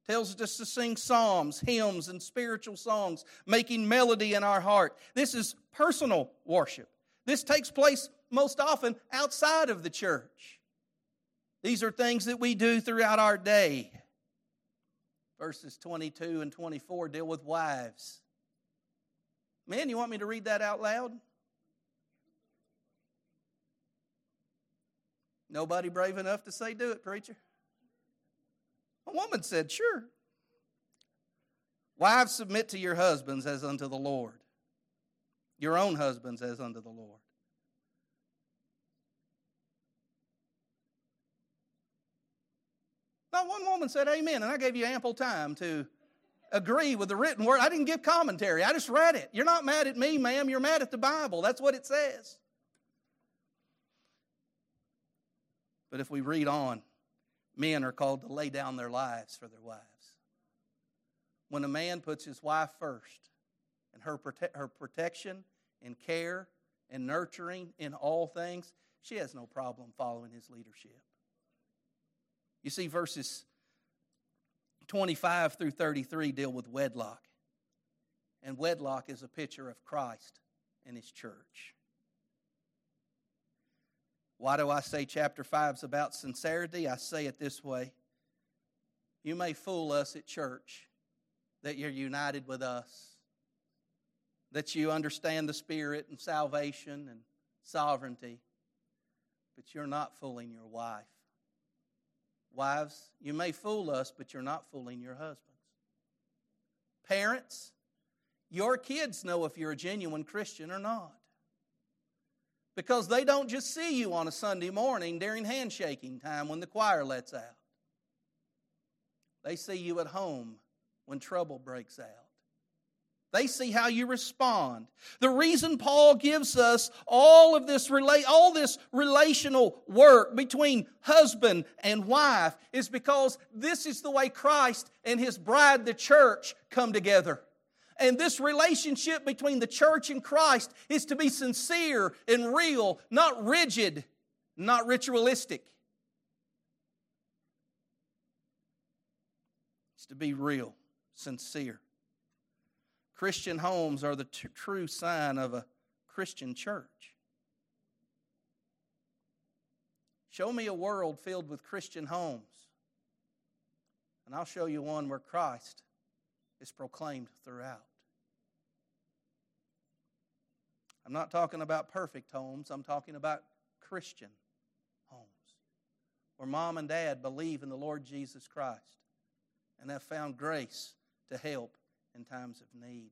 Tells us to sing psalms, hymns, and spiritual songs, making melody in our heart. This is personal worship. This takes place most often outside of the church. These are things that we do throughout our day. Verses 22 and 24 deal with wives. Man, you want me to read that out loud? Nobody brave enough to say, Do it, preacher. A woman said, Sure. Wives, submit to your husbands as unto the Lord, your own husbands as unto the Lord. Not one woman said amen, and I gave you ample time to agree with the written word. I didn't give commentary, I just read it. You're not mad at me, ma'am, you're mad at the Bible. That's what it says. But if we read on, men are called to lay down their lives for their wives. When a man puts his wife first and her, prote- her protection and care and nurturing in all things, she has no problem following his leadership. You see, verses 25 through 33 deal with wedlock. And wedlock is a picture of Christ and his church. Why do I say chapter 5 is about sincerity? I say it this way You may fool us at church that you're united with us, that you understand the Spirit and salvation and sovereignty, but you're not fooling your wife. Wives, you may fool us, but you're not fooling your husbands. Parents, your kids know if you're a genuine Christian or not. Because they don't just see you on a Sunday morning during handshaking time when the choir lets out. They see you at home when trouble breaks out. They see how you respond. The reason Paul gives us all of this rela- all this relational work between husband and wife is because this is the way Christ and his bride the church come together. And this relationship between the church and Christ is to be sincere and real, not rigid, not ritualistic. It's to be real, sincere. Christian homes are the t- true sign of a Christian church. Show me a world filled with Christian homes, and I'll show you one where Christ is proclaimed throughout. I'm not talking about perfect homes, I'm talking about Christian homes where mom and dad believe in the Lord Jesus Christ and have found grace to help in times of need.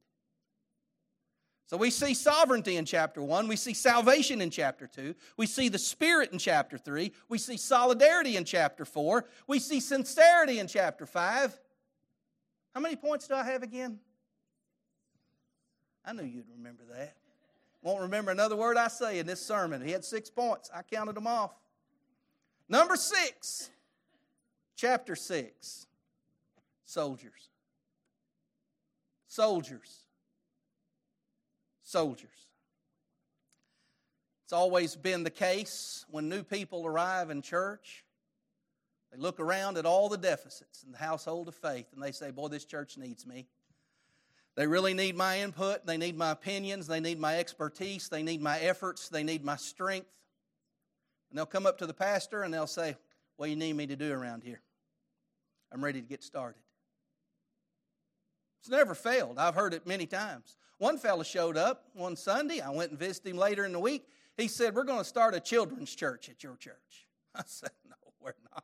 So we see sovereignty in chapter 1. We see salvation in chapter 2. We see the Spirit in chapter 3. We see solidarity in chapter 4. We see sincerity in chapter 5. How many points do I have again? I knew you'd remember that. Won't remember another word I say in this sermon. He had six points. I counted them off. Number six, chapter 6 soldiers soldiers. Soldiers. It's always been the case when new people arrive in church. They look around at all the deficits in the household of faith and they say, Boy, this church needs me. They really need my input. They need my opinions. They need my expertise. They need my efforts. They need my strength. And they'll come up to the pastor and they'll say, What do you need me to do around here? I'm ready to get started. It's never failed. I've heard it many times. One fellow showed up one Sunday. I went and visited him later in the week. He said, We're going to start a children's church at your church. [laughs] I said, No, we're not.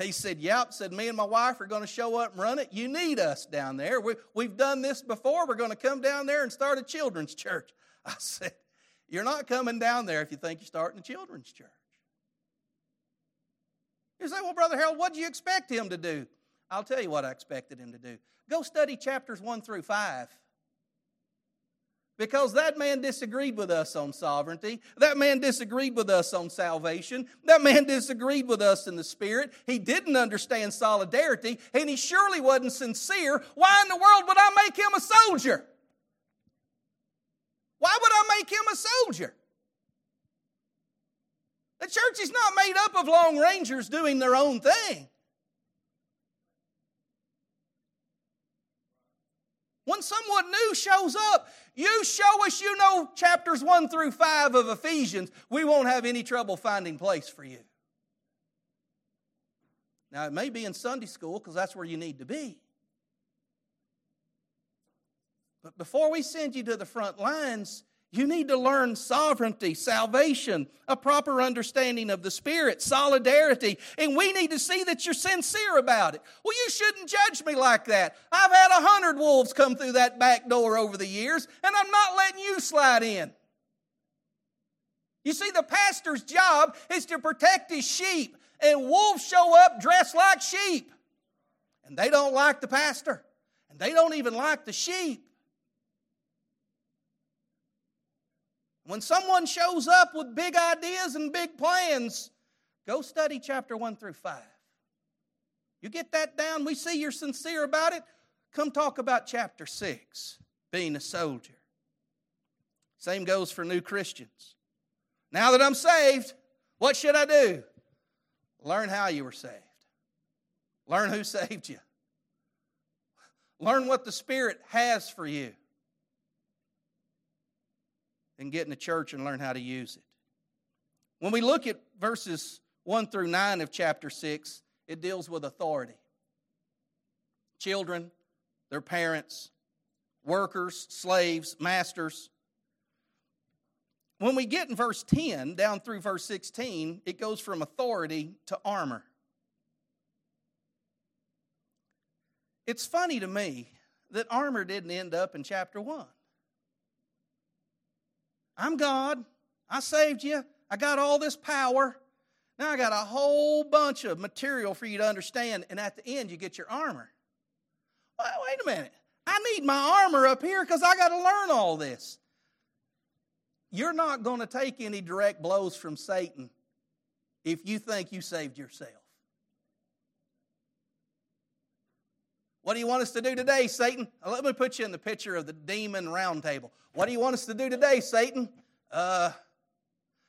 He said, Yep. Said, Me and my wife are going to show up and run it. You need us down there. We, we've done this before. We're going to come down there and start a children's church. [laughs] I said, You're not coming down there if you think you're starting a children's church. You say, Well, Brother Harold, what do you expect him to do? I'll tell you what I expected him to do. Go study chapters 1 through 5. Because that man disagreed with us on sovereignty. That man disagreed with us on salvation. That man [laughs] disagreed with us in the Spirit. He didn't understand solidarity, and he surely wasn't sincere. Why in the world would I make him a soldier? Why would I make him a soldier? The church is not made up of lone rangers doing their own thing. When someone new shows up, you show us you know chapters 1 through 5 of Ephesians, we won't have any trouble finding place for you. Now, it may be in Sunday school because that's where you need to be. But before we send you to the front lines, You need to learn sovereignty, salvation, a proper understanding of the Spirit, solidarity, and we need to see that you're sincere about it. Well, you shouldn't judge me like that. I've had a hundred wolves come through that back door over the years, and I'm not letting you slide in. You see, the pastor's job is to protect his sheep, and wolves show up dressed like sheep. And they don't like the pastor, and they don't even like the sheep. When someone shows up with big ideas and big plans, go study chapter 1 through 5. You get that down, we see you're sincere about it. Come talk about chapter 6, being a soldier. Same goes for new Christians. Now that I'm saved, what should I do? Learn how you were saved. Learn who saved you. Learn what the Spirit has for you. And get in the church and learn how to use it. When we look at verses 1 through 9 of chapter 6, it deals with authority. Children, their parents, workers, slaves, masters. When we get in verse 10 down through verse 16, it goes from authority to armor. It's funny to me that armor didn't end up in chapter 1. I'm God. I saved you. I got all this power. Now I got a whole bunch of material for you to understand, and at the end, you get your armor. Well, wait a minute. I need my armor up here because I got to learn all this you're not going to take any direct blows from Satan if you think you saved yourself. What do you want us to do today, Satan? Uh, let me put you in the picture of the demon roundtable. What do you want us to do today, Satan? Uh,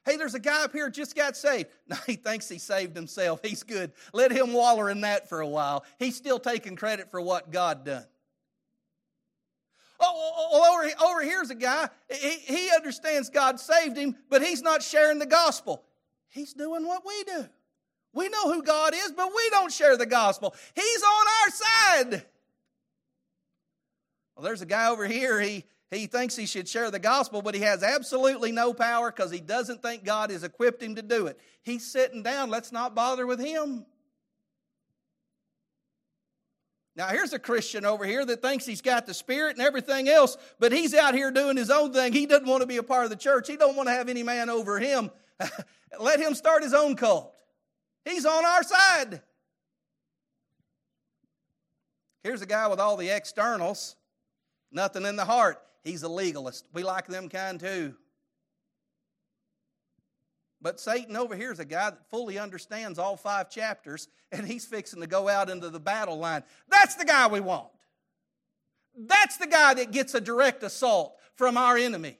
hey, there's a guy up here just got saved. [laughs] No, he thinks he saved himself. He's good. Let him waller in that for a while. He's still taking credit for what God done. Oh, well, over, over here's a guy, he, he understands God saved him, but he's not sharing the gospel. He's doing what we do. We know who God is, but we don't share the gospel. He's on our side. Well, there's a guy over here, he, he thinks he should share the gospel, but he has absolutely no power because he doesn't think God has equipped him to do it. He's sitting down. Let's not bother with him. Now, here's a Christian over here that thinks he's got the Spirit and everything else, but he's out here doing his own thing. He doesn't want to be a part of the church. He don't want to have any man over him. [laughs] Let him start his own cult. He's on our side. Here's a guy with all the externals, nothing in the heart. He's a legalist. We like them kind too. But Satan over here is a guy that fully understands all five chapters, and he's fixing to go out into the battle line. That's the guy we want. That's the guy that gets a direct assault from our enemy.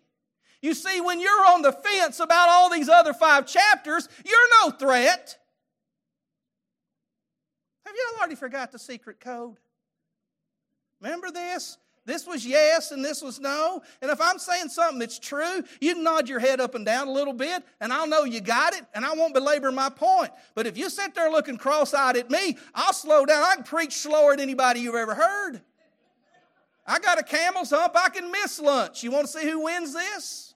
You see, when you're on the fence about all these other five chapters, you're no threat. Have y'all already forgot the secret code? Remember this? This was yes and this was no. And if I'm saying something that's true, you nod your head up and down a little bit, and I'll know you got it, and I won't belabor my point. But if you sit there looking cross eyed at me, I'll slow down. I can preach slower than anybody you've ever heard. I got a camel's hump, I can miss lunch. You want to see who wins this?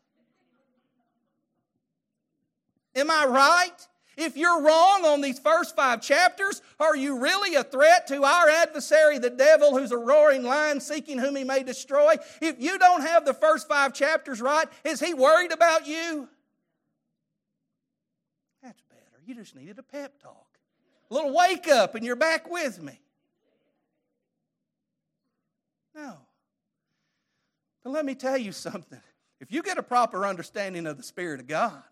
Am I right? If you're wrong on these first five chapters, are you really a threat to our adversary, the devil, who's a roaring lion seeking whom he may destroy? If you don't have the first five chapters right, is he worried about you? That's better. You just needed a pep talk. A little wake up and you're back with me. No. But let me tell you something. If you get a proper understanding of the Spirit of God,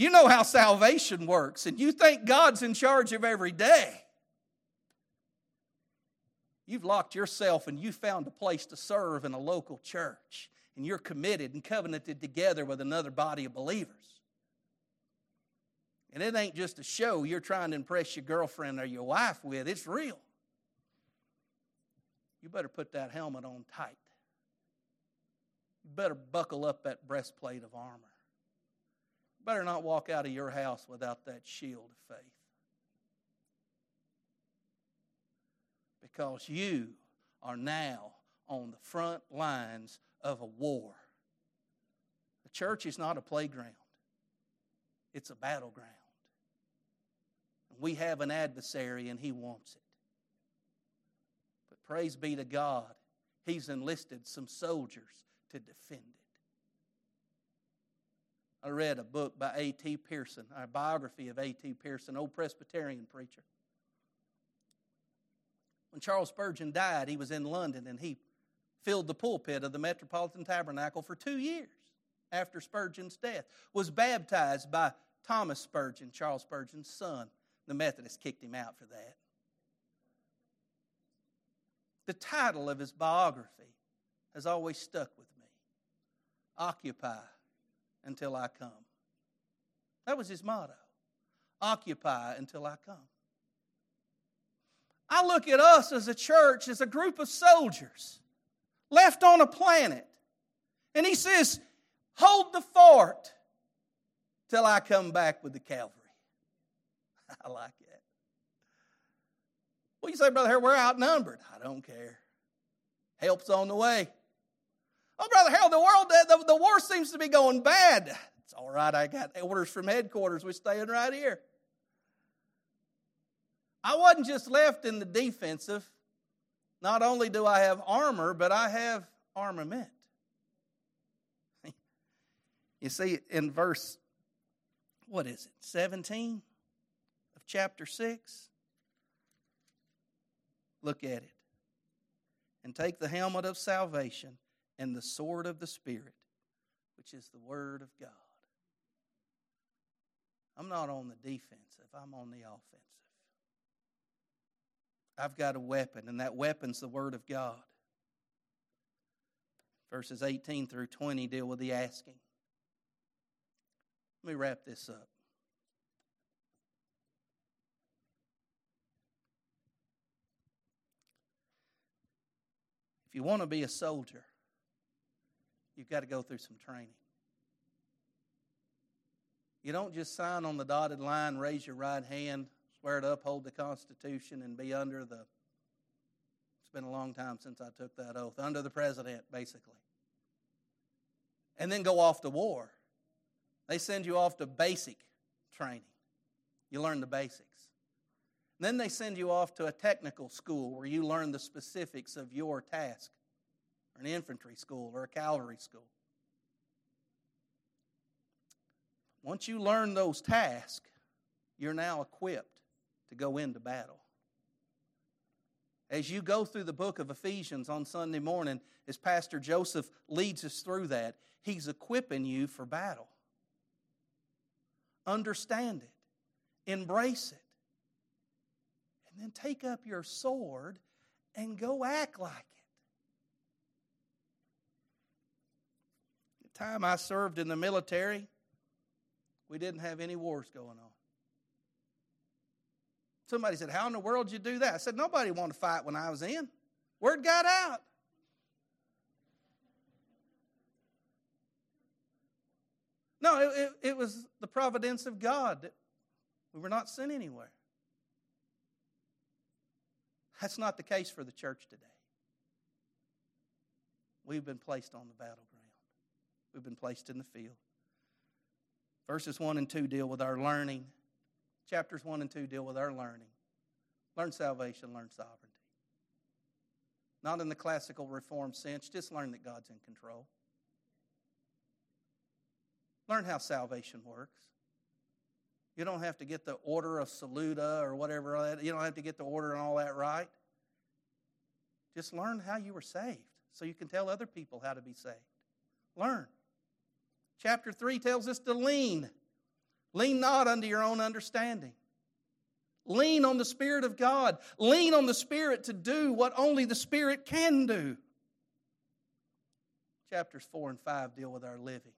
you know how salvation works, and you think God's in charge of every day. You've locked yourself and you found a place to serve in a local church, and you're committed and covenanted together with another body of believers. And it ain't just a show you're trying to impress your girlfriend or your wife with, it's real. You better put that helmet on tight. You better buckle up that breastplate of armor better not walk out of your house without that shield of faith. Because you are now on the front lines of a war. The church is not a playground, it's a battleground. We have an adversary and he wants it. But praise be to God, he's enlisted some soldiers to defend it. I read a book by A.T. Pierson, a biography of A.T. Pierson, old Presbyterian preacher. When Charles Spurgeon died, he was in London and he filled the pulpit of the Metropolitan Tabernacle for two years after Spurgeon's death. Was baptized by Thomas Spurgeon, Charles Spurgeon's son. The Methodists kicked him out for that. The title of his biography has always stuck with me Occupy until I come. That was his motto Occupy until I come. I look at us as a church, as a group of soldiers left on a planet. And he says, Hold the fort till I come back with the cavalry. [laughs] I like it. Well, you say, Brother Harold, we're outnumbered. I don't care. Help's on the way. Oh, Brother Harold, the world, the, the war seems to be going bad. It's all right. I got orders from headquarters. We're staying right here. I wasn't just left in the defensive. Not only do I have armor, but I have armament. [laughs] You see, in verse, what is it, 17 of chapter 6? Look at it. And take the helmet of salvation and the sword of the Spirit, which is the Word of God. I'm not on the defensive, I'm on the offensive. I've got a weapon, and that weapon's the Word of God. Verses 18 through 20 deal with the asking. Let me wrap this up. If you want to be a soldier, you've got to go through some training. You don't just sign on the dotted line, raise your right hand, swear to uphold the Constitution, and be under the. It's been a long time since I took that oath. Under the president, basically. And then go off to war. They send you off to basic training. You learn the basics. Then they send you off to a technical school where you learn the specifics of your task, an infantry school, or a cavalry school. Once you learn those tasks, you're now equipped to go into battle. As you go through the book of Ephesians on Sunday morning, as Pastor Joseph leads us through that, he's equipping you for battle. Understand it, embrace it, and then take up your sword and go act like it. The time I served in the military, we didn't have any wars going on. Somebody said, How in the world did you do that? I said, Nobody wanted to fight when I was in. Word got out. No, it, it, it was the providence of God that we were not sent anywhere. That's not the case for the church today. We've been placed on the battleground, we've been placed in the field. Verses 1 and 2 deal with our learning, chapters 1 and 2 deal with our learning. Learn salvation, learn sovereignty. Not in the classical reform sense, just learn that God's in control. Learn how salvation works. You don't have to get the order of saluta or whatever. You don't have to get the order and all that right. Just learn how you were saved so you can tell other people how to be saved. Learn. Chapter 3 tells us to lean. Lean not unto your own understanding. Lean on the Spirit of God. Lean on the Spirit to do what only the Spirit can do. Chapters 4 and 5 deal with our living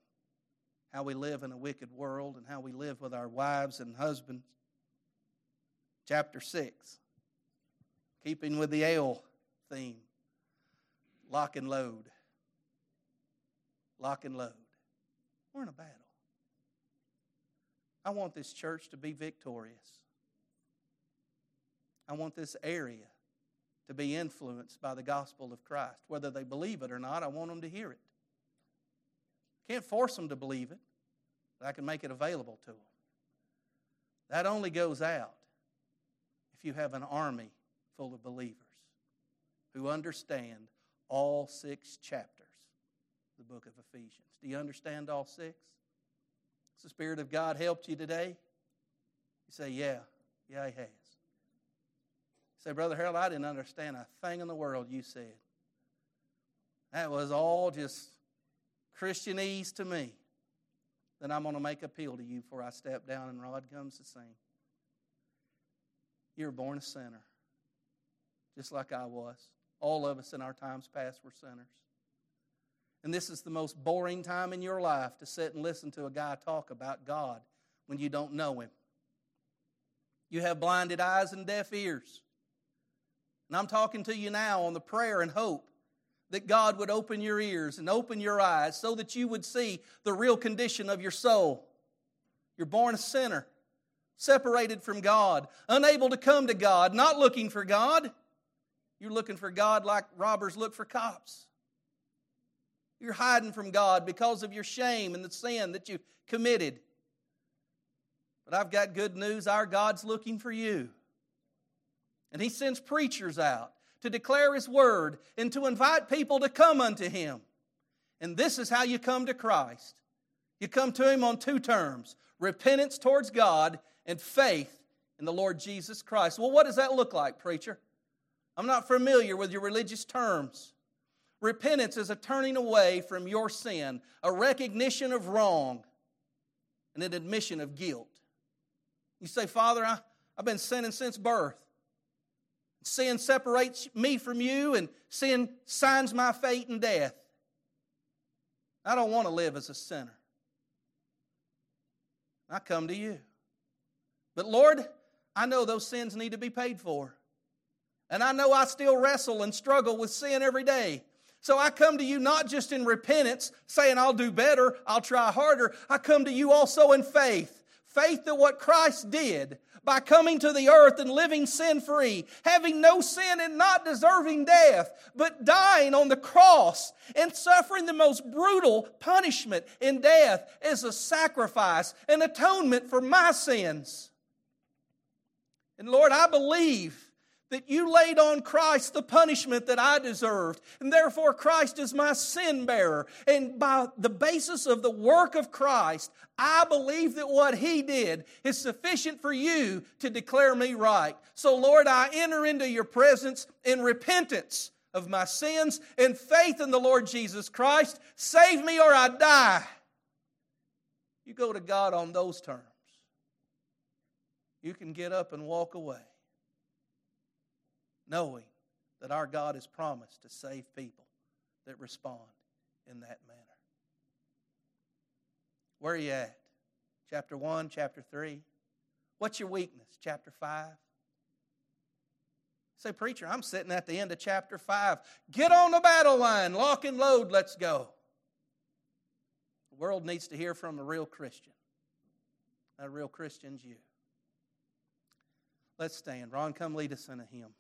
how we live in a wicked world and how we live with our wives and husbands. Chapter 6, keeping with the ale theme, lock and load. Lock and load. We're in a battle. I want this church to be victorious. I want this area to be influenced by the gospel of Christ. Whether they believe it or not, I want them to hear it. Can't force them to believe it, but I can make it available to them. That only goes out if you have an army full of believers who understand all six chapters the book of Ephesians. Do you understand all six? Has the Spirit of God helped you today? You say, Yeah, yeah, He has. You say, Brother Harold, I didn't understand a thing in the world you said. That was all just Christianese to me. Then I'm going to make appeal to you before I step down and Rod comes to sing. You were born a sinner, just like I was. All of us in our times past were sinners. And this is the most boring time in your life to sit and listen to a guy talk about God when you don't know Him. You have blinded eyes and deaf ears. And I'm talking to you now on the prayer and hope that God would open your ears and open your eyes so that you would see the real condition of your soul. You're born a sinner, separated from God, unable to come to God, not looking for God. You're looking for God like robbers look for cops. You're hiding from God because of your shame and the sin that you've committed. But I've got good news our God's looking for you. And He sends preachers out to declare His word and to invite people to come unto Him. And this is how you come to Christ. You come to Him on two terms repentance towards God and faith in the Lord Jesus Christ. Well, what does that look like, preacher? I'm not familiar with your religious terms. Repentance is a turning away from your sin, a recognition of wrong, and an admission of guilt. You say, Father, I, I've been sinning since birth. Sin separates me from you, and sin signs my fate and death. I don't want to live as a sinner. I come to you. But Lord, I know those sins need to be paid for. And I know I still wrestle and struggle with sin every day. So I come to you not just in repentance, saying I'll do better, I'll try harder. I come to you also in faith. Faith that what Christ did by coming to the earth and living sin free, having no sin and not deserving death, but dying on the cross and suffering the most brutal punishment in death as a sacrifice, an atonement for my sins. And Lord, I believe that you laid on Christ the punishment that I deserved. And therefore, Christ is my sin bearer. And by the basis of the work of Christ, I believe that what He did is sufficient for you to declare me right. So, Lord, I enter into your presence in repentance of my sins and faith in the Lord Jesus Christ. Save me or I die. You go to God on those terms. You can get up and walk away knowing that our God has promised to save people that respond in that manner. Where are you at? Chapter 1, chapter 3? What's your weakness? Chapter 5? Say, preacher, I'm sitting at the end of chapter 5. Get on the battle line, lock and load, let's go. The world needs to hear from a real Christian. A real Christian's you. Let's stand. Ron, come lead us in a hymn.